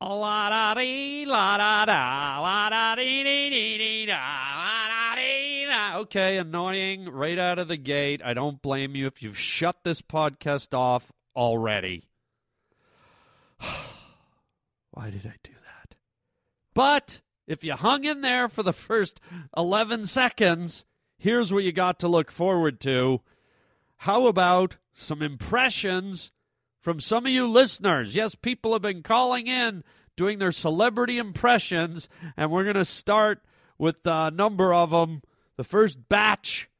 La da dee, la da da, la da dee dee dee dee da, la da dee da. Okay, annoying right out of the gate. I don't blame you if you've shut this podcast off already. Why did I do that? But if you hung in there for the first 11 seconds, here's what you got to look forward to. How about some impressions from some of you listeners? Yes, people have been calling in doing their celebrity impressions, and we're going to start with a number of them. The first batch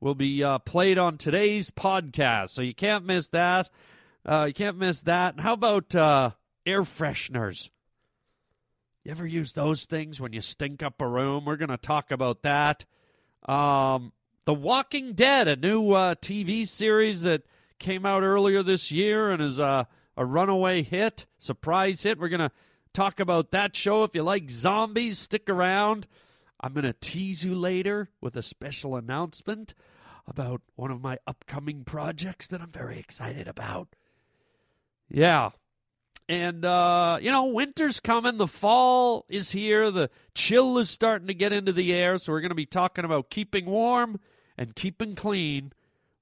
will be uh, played on today's podcast, so you can't miss that. Uh, you can't miss that. How about uh, air fresheners? You ever use those things when you stink up a room? We're going to talk about that. Um, the Walking Dead, a new uh, TV series that came out earlier this year and is a, a runaway hit, surprise hit. We're going to talk about that show. If you like zombies, stick around. I'm going to tease you later with a special announcement about one of my upcoming projects that I'm very excited about. Yeah. And, uh, you know, winter's coming. The fall is here. The chill is starting to get into the air. So we're going to be talking about keeping warm and keeping clean.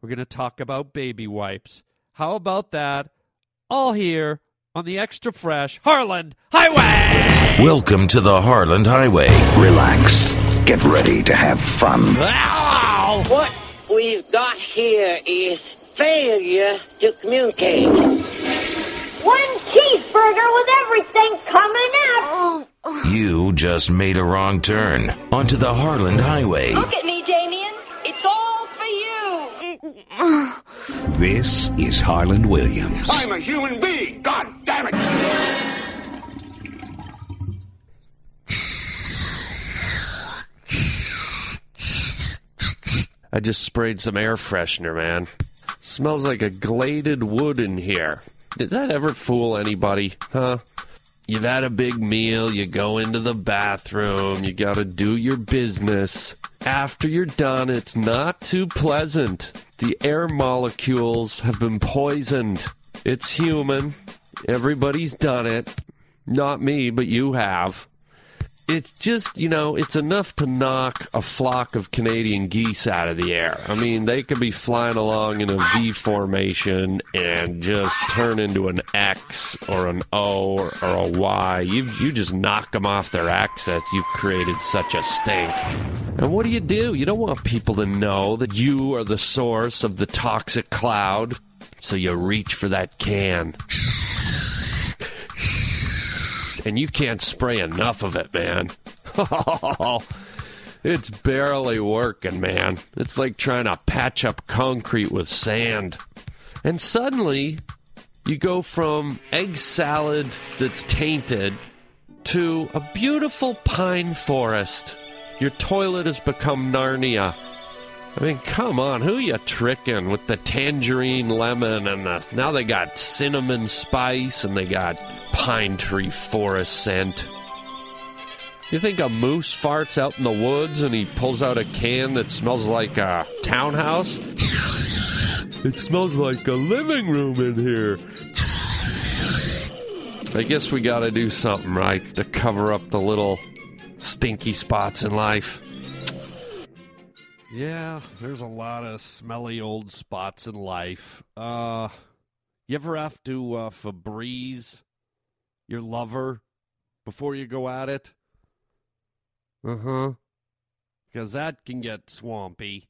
We're going to talk about baby wipes. How about that? All here on the Extra Fresh Harland Highway. Welcome to the Harland Highway. Relax. Get ready to have fun. Ow! What we've got here is failure to communicate. One cheeseburger with everything coming out. You just made a wrong turn onto the Harland Highway. Look at me, Damien. It's all for you. This is Harland Williams. I'm a human being. God damn it. I just sprayed some air freshener, man. Smells like a gladed wood in here. Did that ever fool anybody, huh? You've had a big meal, you go into the bathroom, you gotta do your business. After you're done, it's not too pleasant. The air molecules have been poisoned. It's human. Everybody's done it. Not me, but you have. It's just, you know, it's enough to knock a flock of Canadian geese out of the air. I mean, they could be flying along in a V formation and just turn into an X or an O or, or a Y. You, you just knock them off their axis. You've created such a stink. And what do you do? You don't want people to know that you are the source of the toxic cloud. So you reach for that can and you can't spray enough of it, man. it's barely working, man. It's like trying to patch up concrete with sand. And suddenly, you go from egg salad that's tainted to a beautiful pine forest. Your toilet has become Narnia. I mean, come on, who you tricking with the tangerine lemon and the now they got cinnamon spice and they got pine tree forest scent. You think a moose farts out in the woods and he pulls out a can that smells like a townhouse? It smells like a living room in here. I guess we gotta do something, right, to cover up the little stinky spots in life. Yeah, there's a lot of smelly old spots in life. Uh, you ever have to uh, Febreze your lover before you go at it? Uh huh. Because that can get swampy.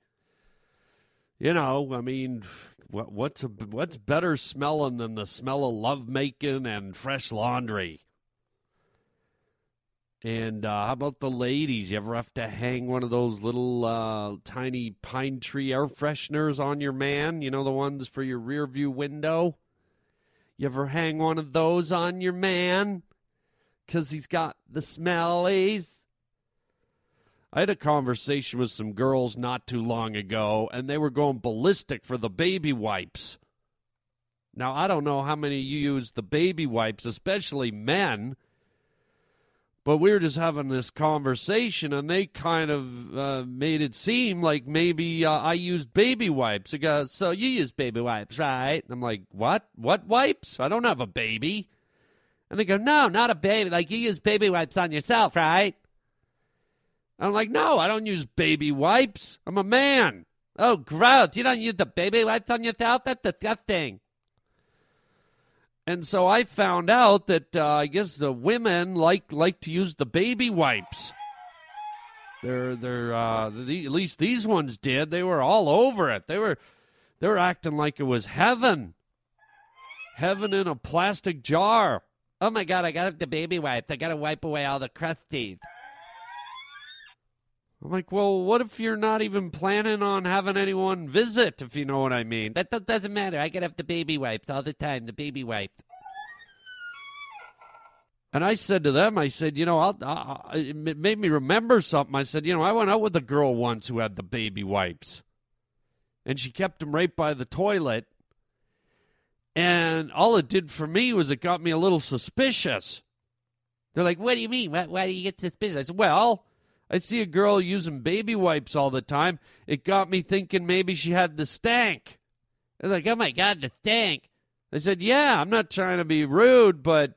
You know, I mean, what, what's a, what's better smelling than the smell of lovemaking and fresh laundry? And uh, how about the ladies? You ever have to hang one of those little uh, tiny pine tree air fresheners on your man? You know, the ones for your rear view window? You ever hang one of those on your man? Because he's got the smellies? I had a conversation with some girls not too long ago, and they were going ballistic for the baby wipes. Now, I don't know how many you use the baby wipes, especially men. But we were just having this conversation, and they kind of uh, made it seem like maybe uh, I used baby wipes. It goes, so you use baby wipes, right? And I'm like, what? What wipes? I don't have a baby. And they go, no, not a baby. Like, you use baby wipes on yourself, right? I'm like, no, I don't use baby wipes. I'm a man. Oh, gross. You don't use the baby wipes on yourself? That's disgusting. And so I found out that uh, I guess the women like like to use the baby wipes. They're they're uh, the, at least these ones did. They were all over it. They were they were acting like it was heaven, heaven in a plastic jar. Oh my god! I got the baby wipes. I got to wipe away all the crusties. I'm like, well, what if you're not even planning on having anyone visit, if you know what I mean? That, that doesn't matter. I can have the baby wipes all the time, the baby wipes. And I said to them, I said, you know, I'll, I, it made me remember something. I said, you know, I went out with a girl once who had the baby wipes, and she kept them right by the toilet. And all it did for me was it got me a little suspicious. They're like, what do you mean? Why, why do you get suspicious? I said, well, I see a girl using baby wipes all the time. It got me thinking maybe she had the stank. I was like, oh my God, the stank. I said, yeah, I'm not trying to be rude, but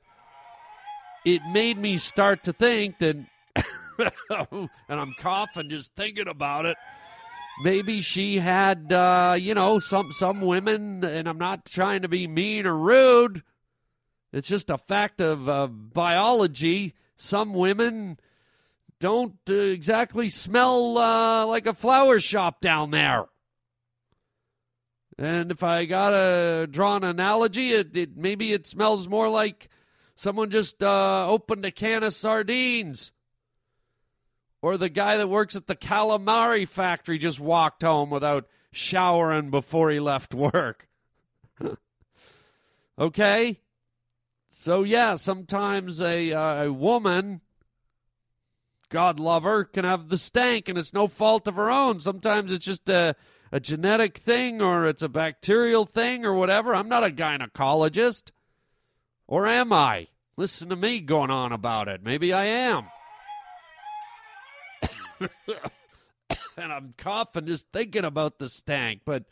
it made me start to think that, and I'm coughing just thinking about it. Maybe she had, uh, you know, some some women, and I'm not trying to be mean or rude. It's just a fact of uh, biology. Some women don't uh, exactly smell uh, like a flower shop down there. And if I gotta draw an analogy, it, it maybe it smells more like someone just uh, opened a can of sardines, or the guy that works at the calamari factory just walked home without showering before he left work. okay, so yeah, sometimes a uh, a woman God love her, can have the stank, and it's no fault of her own. Sometimes it's just a, a genetic thing or it's a bacterial thing or whatever. I'm not a gynecologist. Or am I? Listen to me going on about it. Maybe I am. and I'm coughing just thinking about the stank, but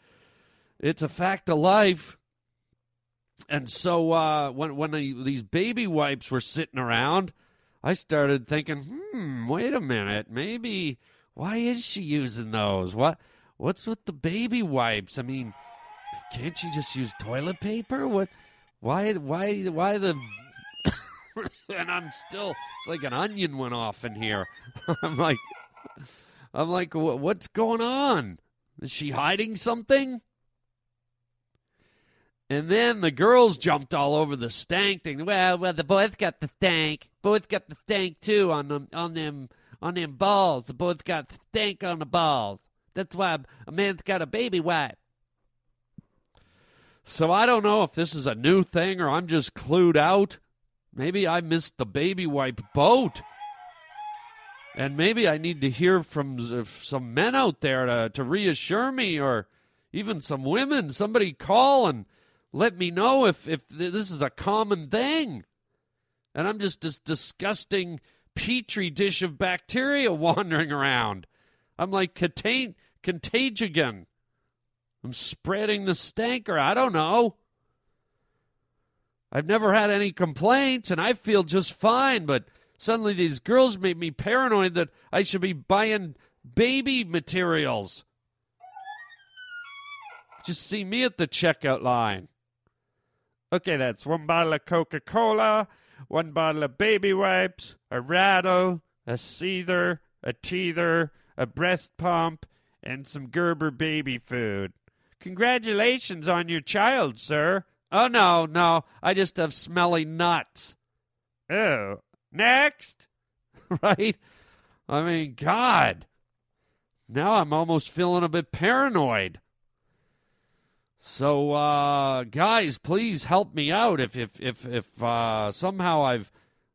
it's a fact of life. And so uh, when when these baby wipes were sitting around, I started thinking, hmm, wait a minute, maybe why is she using those? What what's with the baby wipes? I mean, can't she just use toilet paper? What why why why the and I'm still it's like an onion went off in here. I'm like I'm like what's going on? Is she hiding something? And then the girls jumped all over the stank thing. Well, well, the boys got the stank. Boys got the stank too on them, on them, on them balls. The boys got stank on the balls. That's why a man's got a baby wipe. So I don't know if this is a new thing or I'm just clued out. Maybe I missed the baby wipe boat. And maybe I need to hear from some men out there to, to reassure me or even some women. Somebody call and let me know if, if this is a common thing. And I'm just this disgusting petri dish of bacteria wandering around. I'm like contag- contagion. I'm spreading the stanker. I don't know. I've never had any complaints and I feel just fine, but suddenly these girls made me paranoid that I should be buying baby materials. Just see me at the checkout line. Okay, that's one bottle of Coca Cola, one bottle of baby wipes, a rattle, a seether, a teether, a breast pump, and some Gerber baby food. Congratulations on your child, sir. Oh, no, no, I just have smelly nuts. Oh, next. right? I mean, God. Now I'm almost feeling a bit paranoid. So, uh, guys, please help me out. If if if if uh, somehow I've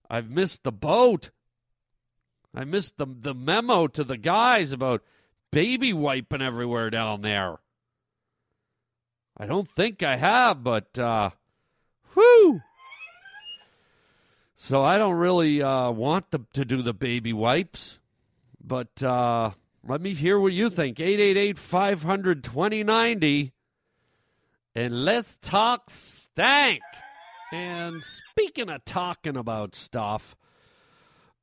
I've missed the boat, I missed the the memo to the guys about baby wiping everywhere down there. I don't think I have, but uh, whew. So I don't really uh, want the, to do the baby wipes, but uh, let me hear what you think. 888 500 2090 and let's talk stank. And speaking of talking about stuff,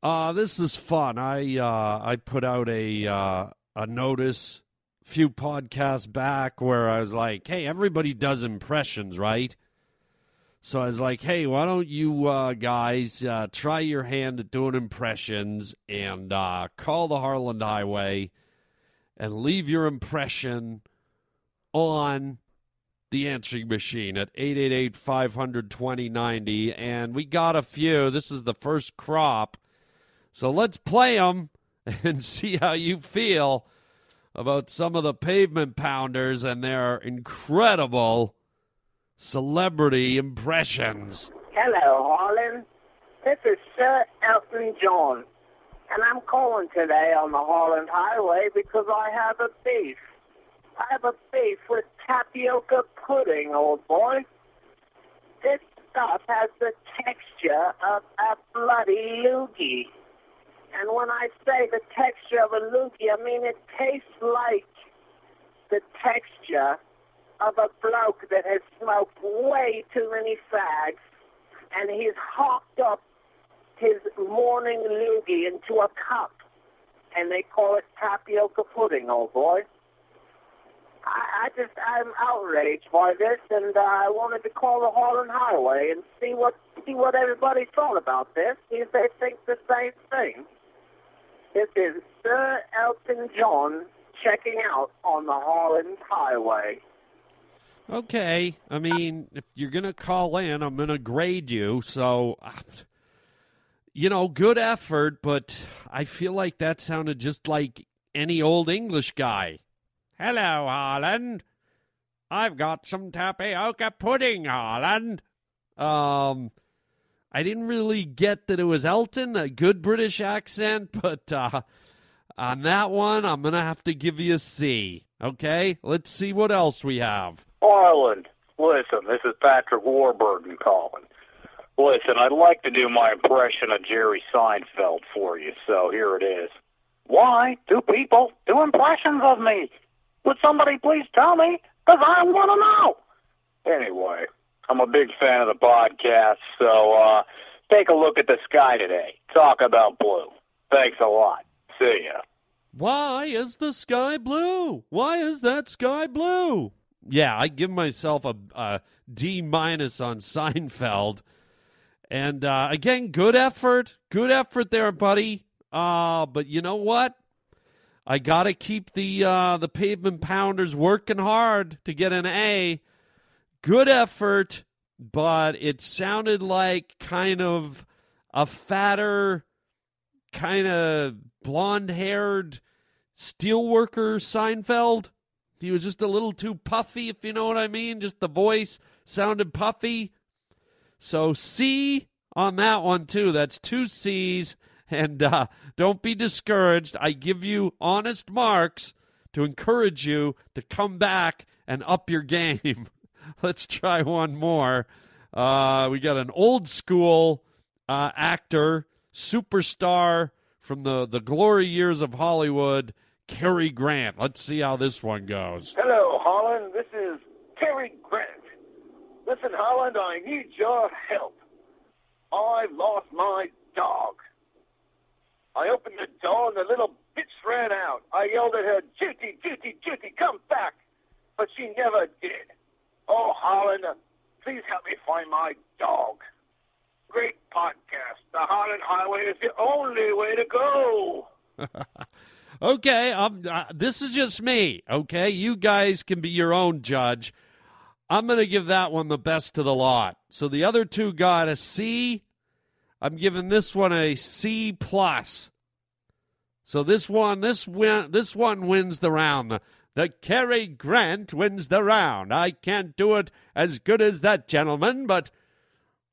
uh, this is fun. I uh, I put out a uh, a notice a few podcasts back where I was like, "Hey, everybody does impressions, right?" So I was like, "Hey, why don't you uh, guys uh, try your hand at doing impressions and uh, call the Harland Highway and leave your impression on the answering machine at 888 500 2090. And we got a few. This is the first crop. So let's play them and see how you feel about some of the pavement pounders and their incredible celebrity impressions. Hello, Harland. This is Sir Elton John, and I'm calling today on the Harland Highway because I have a beef. I have a beef with tapioca pudding, old boy. This stuff has the texture of a bloody loogie. And when I say the texture of a loogie, I mean it tastes like the texture of a bloke that has smoked way too many fags and he's hopped up his morning loogie into a cup and they call it tapioca pudding, old boy. I, I just, I'm outraged by this and uh, I wanted to call the Harland Highway and see what, see what everybody thought about this, see if they think the same thing. This is Sir Elton John checking out on the Harland Highway. Okay. I mean, if you're going to call in, I'm going to grade you. So, you know, good effort, but I feel like that sounded just like any old English guy. Hello, Harland. I've got some tapioca pudding, Harland. Um, I didn't really get that it was Elton, a good British accent, but uh, on that one, I'm going to have to give you a C. Okay? Let's see what else we have. Harland, listen, this is Patrick Warburton calling. Listen, I'd like to do my impression of Jerry Seinfeld for you, so here it is. Why do people do impressions of me? Would somebody please tell me? Because I want to know. Anyway, I'm a big fan of the podcast, so uh, take a look at the sky today. Talk about blue. Thanks a lot. See ya. Why is the sky blue? Why is that sky blue? Yeah, I give myself a, a D minus on Seinfeld. And uh, again, good effort. Good effort there, buddy. Uh, but you know what? I got to keep the uh, the pavement pounders working hard to get an A. Good effort, but it sounded like kind of a fatter, kind of blonde haired steelworker Seinfeld. He was just a little too puffy, if you know what I mean. Just the voice sounded puffy. So C on that one, too. That's two C's. And uh, don't be discouraged. I give you honest marks to encourage you to come back and up your game. Let's try one more. Uh, we got an old school uh, actor, superstar from the, the glory years of Hollywood, Cary Grant. Let's see how this one goes. Hello, Holland. This is Cary Grant. Listen, Holland, I need your help. I've lost my dog. I opened the door and the little bitch ran out. I yelled at her, Judy, Judy, Judy, come back. But she never did. Oh, Holland, please help me find my dog. Great podcast. The Holland Highway is the only way to go. okay, um, uh, this is just me. Okay, you guys can be your own judge. I'm going to give that one the best of the lot. So the other two got a C. I'm giving this one a C plus. So this one, this win, this one wins the round. The Cary Grant wins the round. I can't do it as good as that gentleman, but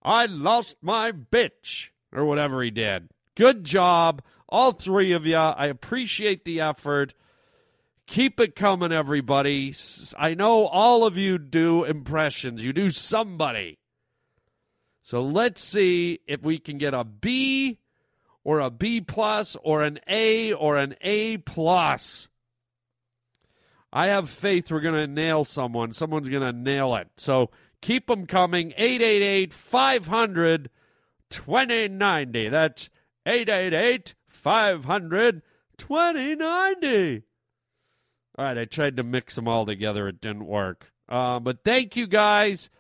I lost my bitch or whatever he did. Good job, all three of you. I appreciate the effort. Keep it coming, everybody. I know all of you do impressions. You do somebody. So let's see if we can get a B or a B plus or an A or an A plus. I have faith we're going to nail someone. Someone's going to nail it. So Keep them coming. 888 500 2090. That's 888 500 2090. All right, I tried to mix them all together. It didn't work. Uh, but thank you guys.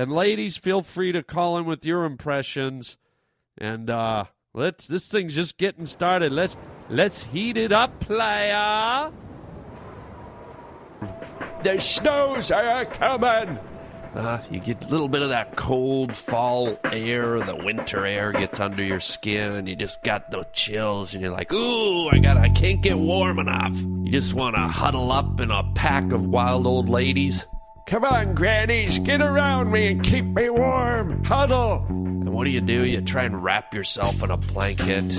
And ladies, feel free to call in with your impressions. And uh, let's this thing's just getting started. Let's let's heat it up, player. The snows are coming. Uh, you get a little bit of that cold fall air, the winter air gets under your skin, and you just got the chills, and you're like, "Ooh, I got, I can't get warm enough." You just want to huddle up in a pack of wild old ladies. Come on, grannies, get around me and keep me warm. Huddle. And what do you do? You try and wrap yourself in a blanket.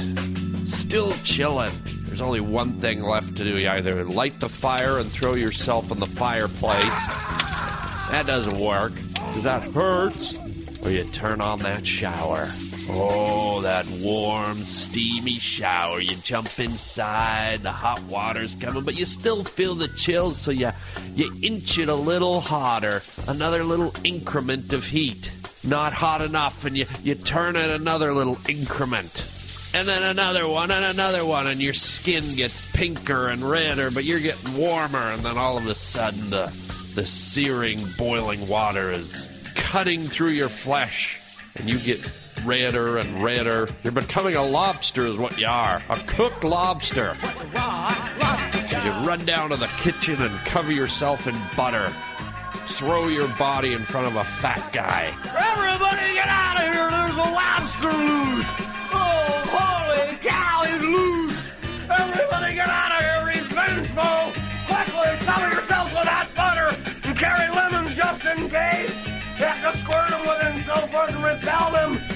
Still chilling. There's only one thing left to do. You either light the fire and throw yourself in the fireplace. That doesn't work because that hurts. Or you turn on that shower. Oh, that warm, steamy shower. You jump inside, the hot water's coming, but you still feel the chills, so you, you inch it a little hotter. Another little increment of heat. Not hot enough, and you, you turn it another little increment. And then another one, and another one, and your skin gets pinker and redder, but you're getting warmer, and then all of a sudden the, the searing, boiling water is cutting through your flesh, and you get redder and redder. You're becoming a lobster, is what you are. A cooked lobster. You run down to the kitchen and cover yourself in butter. Throw your body in front of a fat guy. Everybody get out of here! There's a lobster loose! Oh, holy cow, he's loose! Everybody get out of here! He's vengeful! Quickly, cover yourself with hot butter and carry lemons just in case! Have to squirt them with it and so forth to repel them!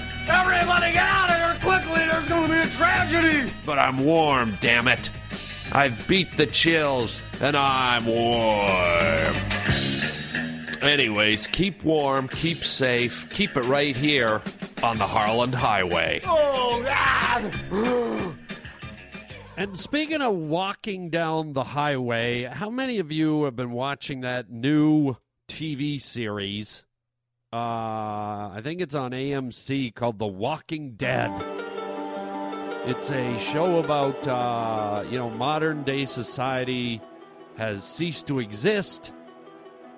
Everybody get out of here quickly! There's going to be a tragedy! But I'm warm, damn it. I've beat the chills, and I'm warm. Anyways, keep warm, keep safe, keep it right here on the Harland Highway. Oh, God! And speaking of walking down the highway, how many of you have been watching that new TV series? Uh, I think it's on AMC called The Walking Dead. It's a show about, uh, you know, modern day society has ceased to exist,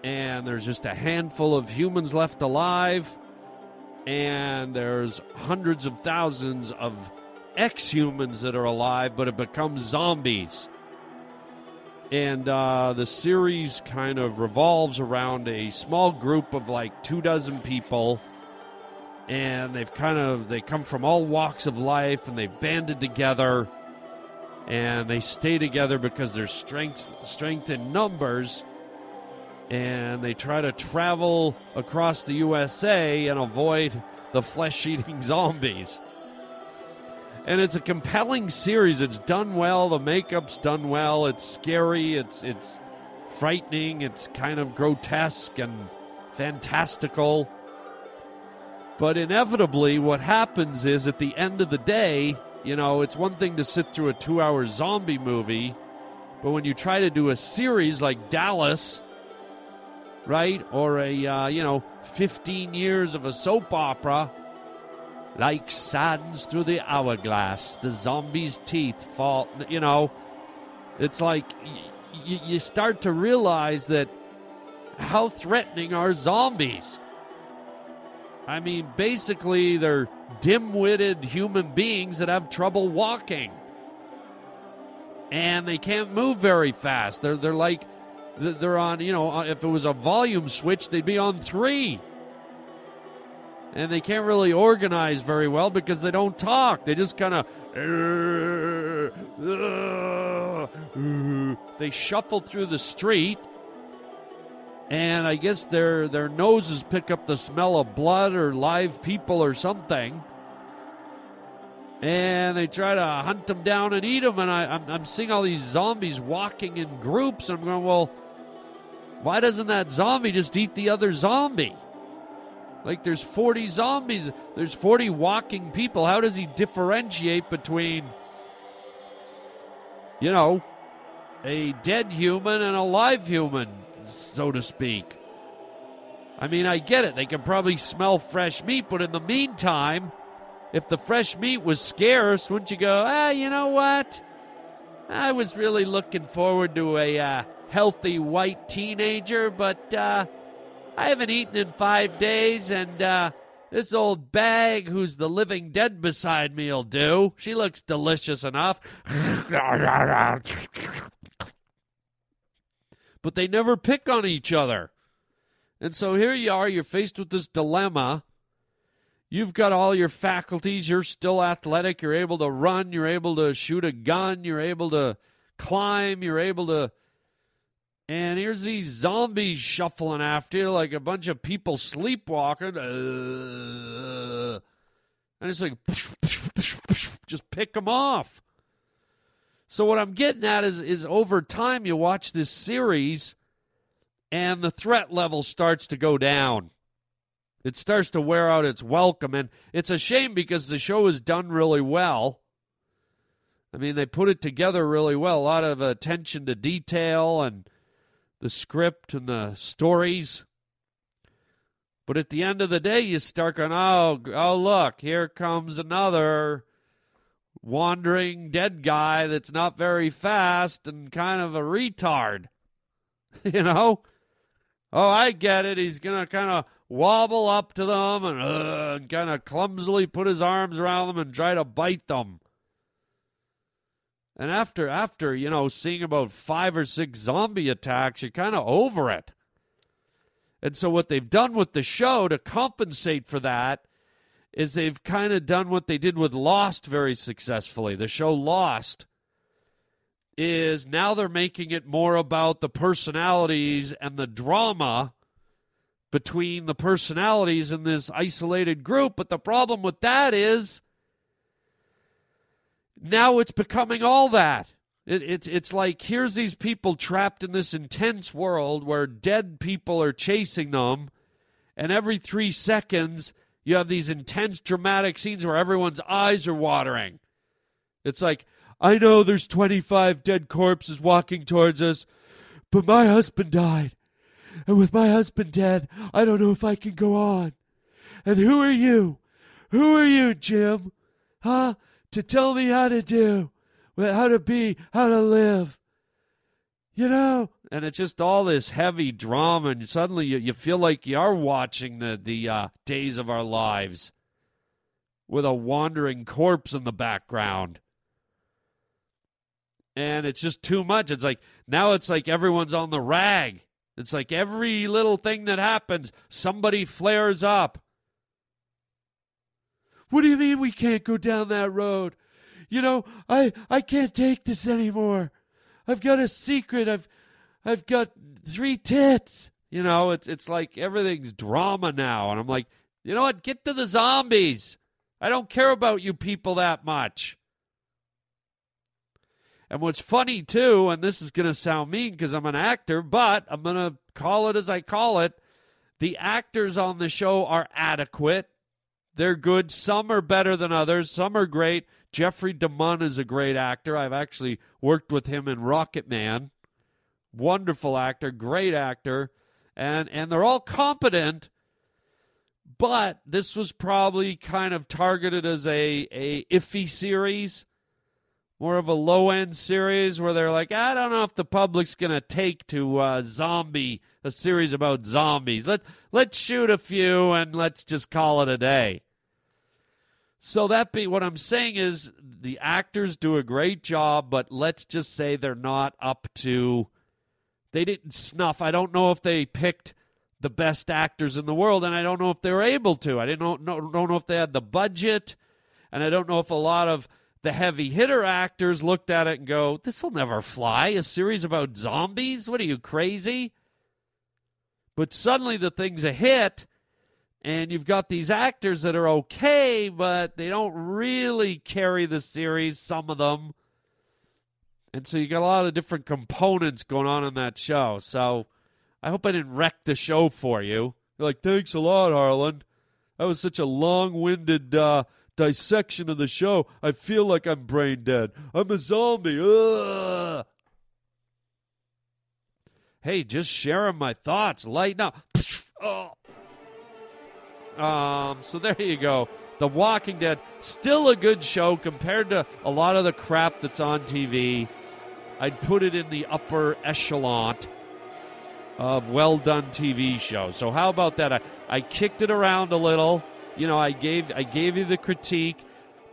and there's just a handful of humans left alive, and there's hundreds of thousands of ex humans that are alive but have become zombies. And uh, the series kind of revolves around a small group of like two dozen people. And they've kind of, they come from all walks of life and they've banded together. And they stay together because there's strength, strength in numbers. And they try to travel across the USA and avoid the flesh eating zombies and it's a compelling series. It's done well. The makeup's done well. It's scary. It's it's frightening. It's kind of grotesque and fantastical. But inevitably, what happens is at the end of the day, you know, it's one thing to sit through a two-hour zombie movie, but when you try to do a series like Dallas, right, or a uh, you know, 15 years of a soap opera like sands through the hourglass, the zombie's teeth fall. You know, it's like y- you start to realize that how threatening are zombies. I mean, basically, they're dim witted human beings that have trouble walking. And they can't move very fast. They're, they're like, they're on, you know, uh, if it was a volume switch, they'd be on three and they can't really organize very well because they don't talk. They just kind of they shuffle through the street, and I guess their their noses pick up the smell of blood or live people or something. And they try to hunt them down and eat them. And I, I'm, I'm seeing all these zombies walking in groups. I'm going, well, why doesn't that zombie just eat the other zombie? Like there's 40 zombies, there's 40 walking people. How does he differentiate between, you know, a dead human and a live human, so to speak? I mean, I get it. They can probably smell fresh meat, but in the meantime, if the fresh meat was scarce, wouldn't you go, ah, you know what? I was really looking forward to a uh, healthy white teenager, but uh, I haven't eaten in five days, and uh, this old bag who's the living dead beside me will do. She looks delicious enough. but they never pick on each other. And so here you are, you're faced with this dilemma. You've got all your faculties, you're still athletic, you're able to run, you're able to shoot a gun, you're able to climb, you're able to. And here's these zombies shuffling after you like a bunch of people sleepwalking. Uh, and it's like, just pick them off. So what I'm getting at is, is over time you watch this series and the threat level starts to go down. It starts to wear out its welcome, and it's a shame because the show is done really well. I mean, they put it together really well. A lot of attention to detail and the script and the stories. But at the end of the day, you start going, oh, oh, look, here comes another wandering dead guy that's not very fast and kind of a retard. you know? Oh, I get it. He's going to kind of wobble up to them and, uh, and kind of clumsily put his arms around them and try to bite them. And after after, you know, seeing about 5 or 6 zombie attacks, you're kind of over it. And so what they've done with the show to compensate for that is they've kind of done what they did with Lost very successfully. The show Lost is now they're making it more about the personalities and the drama between the personalities in this isolated group. But the problem with that is now it's becoming all that. It, it's it's like here's these people trapped in this intense world where dead people are chasing them, and every three seconds you have these intense dramatic scenes where everyone's eyes are watering. It's like I know there's 25 dead corpses walking towards us, but my husband died. And with my husband dead, I don't know if I can go on. And who are you? Who are you, Jim? Huh? To tell me how to do, how to be, how to live. You know? And it's just all this heavy drama, and suddenly you, you feel like you are watching the, the uh, days of our lives with a wandering corpse in the background and it's just too much. It's like now it's like everyone's on the rag. It's like every little thing that happens, somebody flares up. What do you mean we can't go down that road? You know, I I can't take this anymore. I've got a secret. I've I've got three tits. You know, it's it's like everything's drama now and I'm like, "You know what? Get to the zombies. I don't care about you people that much." And what's funny too, and this is going to sound mean because I'm an actor, but I'm going to call it as I call it. The actors on the show are adequate. They're good. Some are better than others. Some are great. Jeffrey DeMunn is a great actor. I've actually worked with him in Rocket Man. Wonderful actor, great actor, and and they're all competent. But this was probably kind of targeted as a a iffy series more of a low end series where they're like, I don't know if the public's gonna take to uh, zombie a series about zombies. Let let's shoot a few and let's just call it a day. So that be what I'm saying is the actors do a great job, but let's just say they're not up to. They didn't snuff. I don't know if they picked the best actors in the world, and I don't know if they were able to. I didn't know, no, don't know if they had the budget, and I don't know if a lot of the heavy hitter actors looked at it and go, This will never fly. A series about zombies? What are you, crazy? But suddenly the thing's a hit, and you've got these actors that are okay, but they don't really carry the series, some of them. And so you got a lot of different components going on in that show. So I hope I didn't wreck the show for you. You're like, thanks a lot, Harland. That was such a long winded uh, dissection of the show, I feel like I'm brain dead. I'm a zombie. Ugh. Hey, just sharing my thoughts. Lighten up. Oh. Um, so there you go. The Walking Dead, still a good show compared to a lot of the crap that's on TV. I'd put it in the upper echelon of well done TV shows. So how about that? I, I kicked it around a little. You know, I gave I gave you the critique,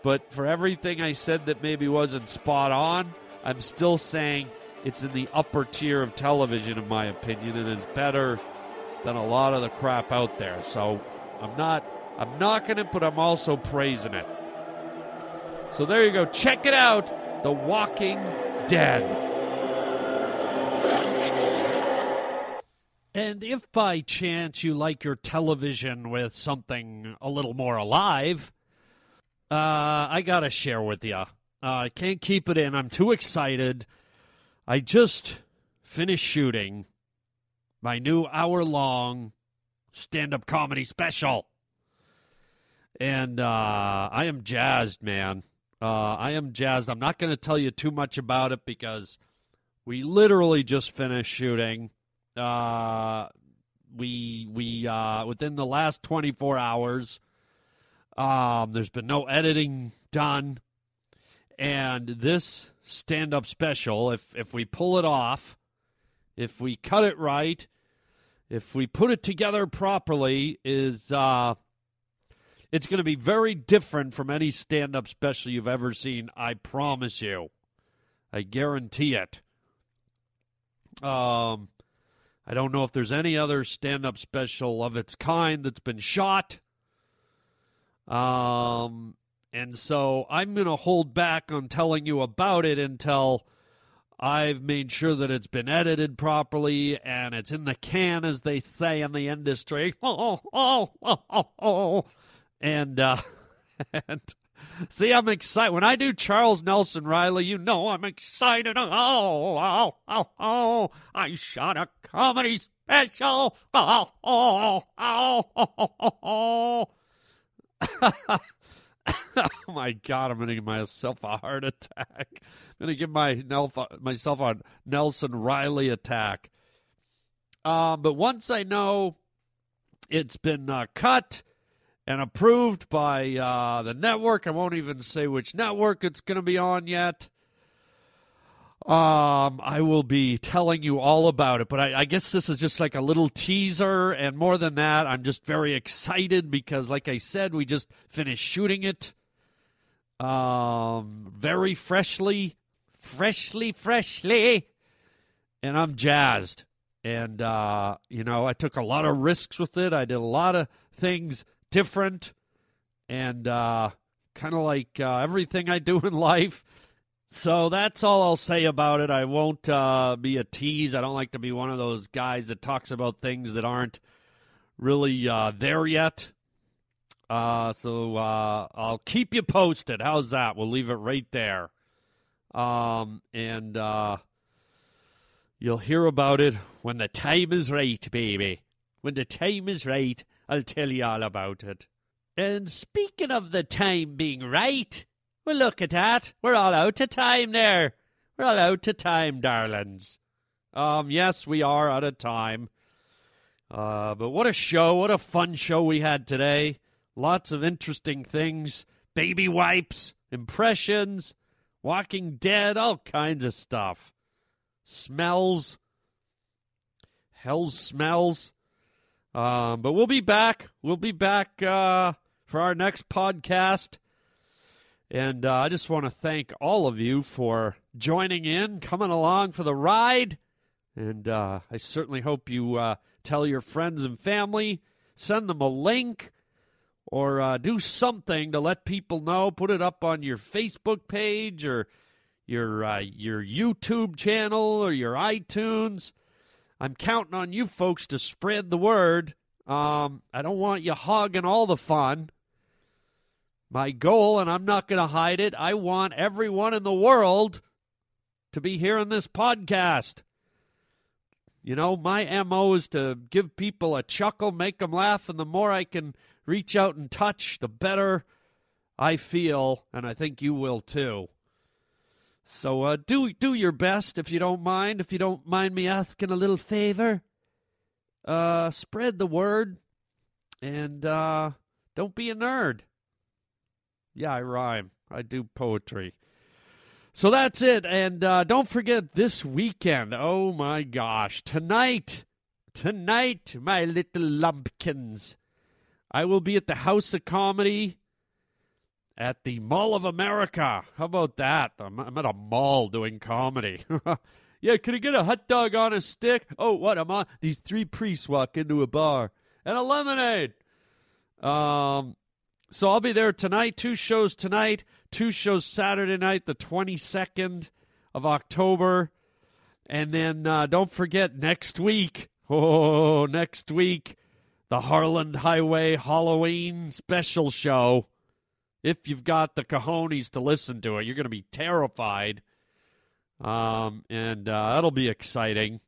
but for everything I said that maybe wasn't spot on, I'm still saying it's in the upper tier of television in my opinion, and it's better than a lot of the crap out there. So I'm not I'm knocking it, but I'm also praising it. So there you go. Check it out. The Walking Dead. And if by chance you like your television with something a little more alive, uh, I gotta share with you. Uh, I can't keep it in. I'm too excited. I just finished shooting my new hour long stand up comedy special. And uh, I am jazzed, man. Uh, I am jazzed. I'm not going to tell you too much about it because we literally just finished shooting. Uh, we we uh, within the last 24 hours, um, there's been no editing done, and this stand-up special, if if we pull it off, if we cut it right, if we put it together properly, is uh, it's going to be very different from any stand-up special you've ever seen. I promise you, I guarantee it. Um, I don't know if there's any other stand up special of its kind that's been shot. Um, and so I'm going to hold back on telling you about it until I've made sure that it's been edited properly and it's in the can, as they say in the industry. Oh, oh, oh, oh, oh. And, uh, and See, I'm excited. When I do Charles Nelson Reilly, you know I'm excited. Oh, oh, oh, oh. I shot a comedy special. Oh, oh, oh, oh, oh, oh. oh my God, I'm going to give myself a heart attack. I'm going to give my, myself a Nelson Reilly attack. Um, but once I know it's been uh, cut and approved by uh, the network. I won't even say which network it's going to be on yet. Um, I will be telling you all about it, but I, I, guess this is just like a little teaser, and more than that, I'm just very excited because, like I said, we just finished shooting it. Um, very freshly, freshly, freshly, and I'm jazzed. And uh, you know, I took a lot of risks with it. I did a lot of things different and uh, kind of like uh, everything I do in life. So that's all I'll say about it. I won't uh, be a tease. I don't like to be one of those guys that talks about things that aren't really uh, there yet. Uh, so uh, I'll keep you posted. How's that? We'll leave it right there. Um, and you'll hear about it when the time is right, baby. When the time is right, I'll tell you all about it. And speaking of the time being right, well, look at that. We're all out of time there. We're all out of time, darlings. Um, yes, we are out of time. Uh, but what a show. What a fun show we had today. Lots of interesting things. Baby wipes, impressions, Walking Dead, all kinds of stuff. Smells. Hell's smells. Um, but we'll be back. We'll be back uh, for our next podcast. And uh, I just want to thank all of you for joining in, coming along for the ride. And uh, I certainly hope you uh, tell your friends and family, send them a link, or uh, do something to let people know. Put it up on your Facebook page or your uh, your YouTube channel or your iTunes. I'm counting on you folks to spread the word. Um, I don't want you hogging all the fun. My goal, and I'm not going to hide it, I want everyone in the world to be here hearing this podcast. You know, my MO is to give people a chuckle, make them laugh, and the more I can reach out and touch, the better I feel, and I think you will too. So uh, do do your best if you don't mind. If you don't mind me asking a little favor, uh, spread the word and uh, don't be a nerd. Yeah, I rhyme. I do poetry. So that's it. And uh, don't forget this weekend. Oh my gosh. Tonight, tonight, my little lumpkins, I will be at the House of Comedy at the Mall of America. How about that? I'm, I'm at a mall doing comedy. yeah, can I get a hot dog on a stick? Oh, what? I'm on. These three priests walk into a bar and a lemonade. Um, so I'll be there tonight. Two shows tonight. Two shows Saturday night, the 22nd of October. And then uh, don't forget next week. Oh, next week, the Harland Highway Halloween special show. If you've got the cojones to listen to it, you're going to be terrified. Um, and uh, that'll be exciting.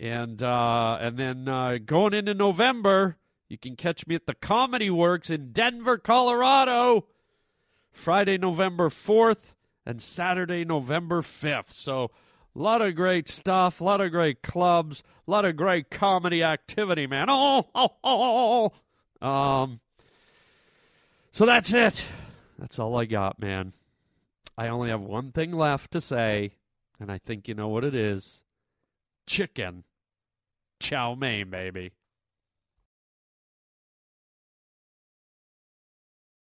And uh, and then uh, going into November, you can catch me at the Comedy Works in Denver, Colorado, Friday, November 4th, and Saturday, November 5th. So, a lot of great stuff, a lot of great clubs, a lot of great comedy activity, man. Oh, oh, oh, oh. Um, so that's it. That's all I got, man. I only have one thing left to say, and I think you know what it is chicken. Chow mein, baby.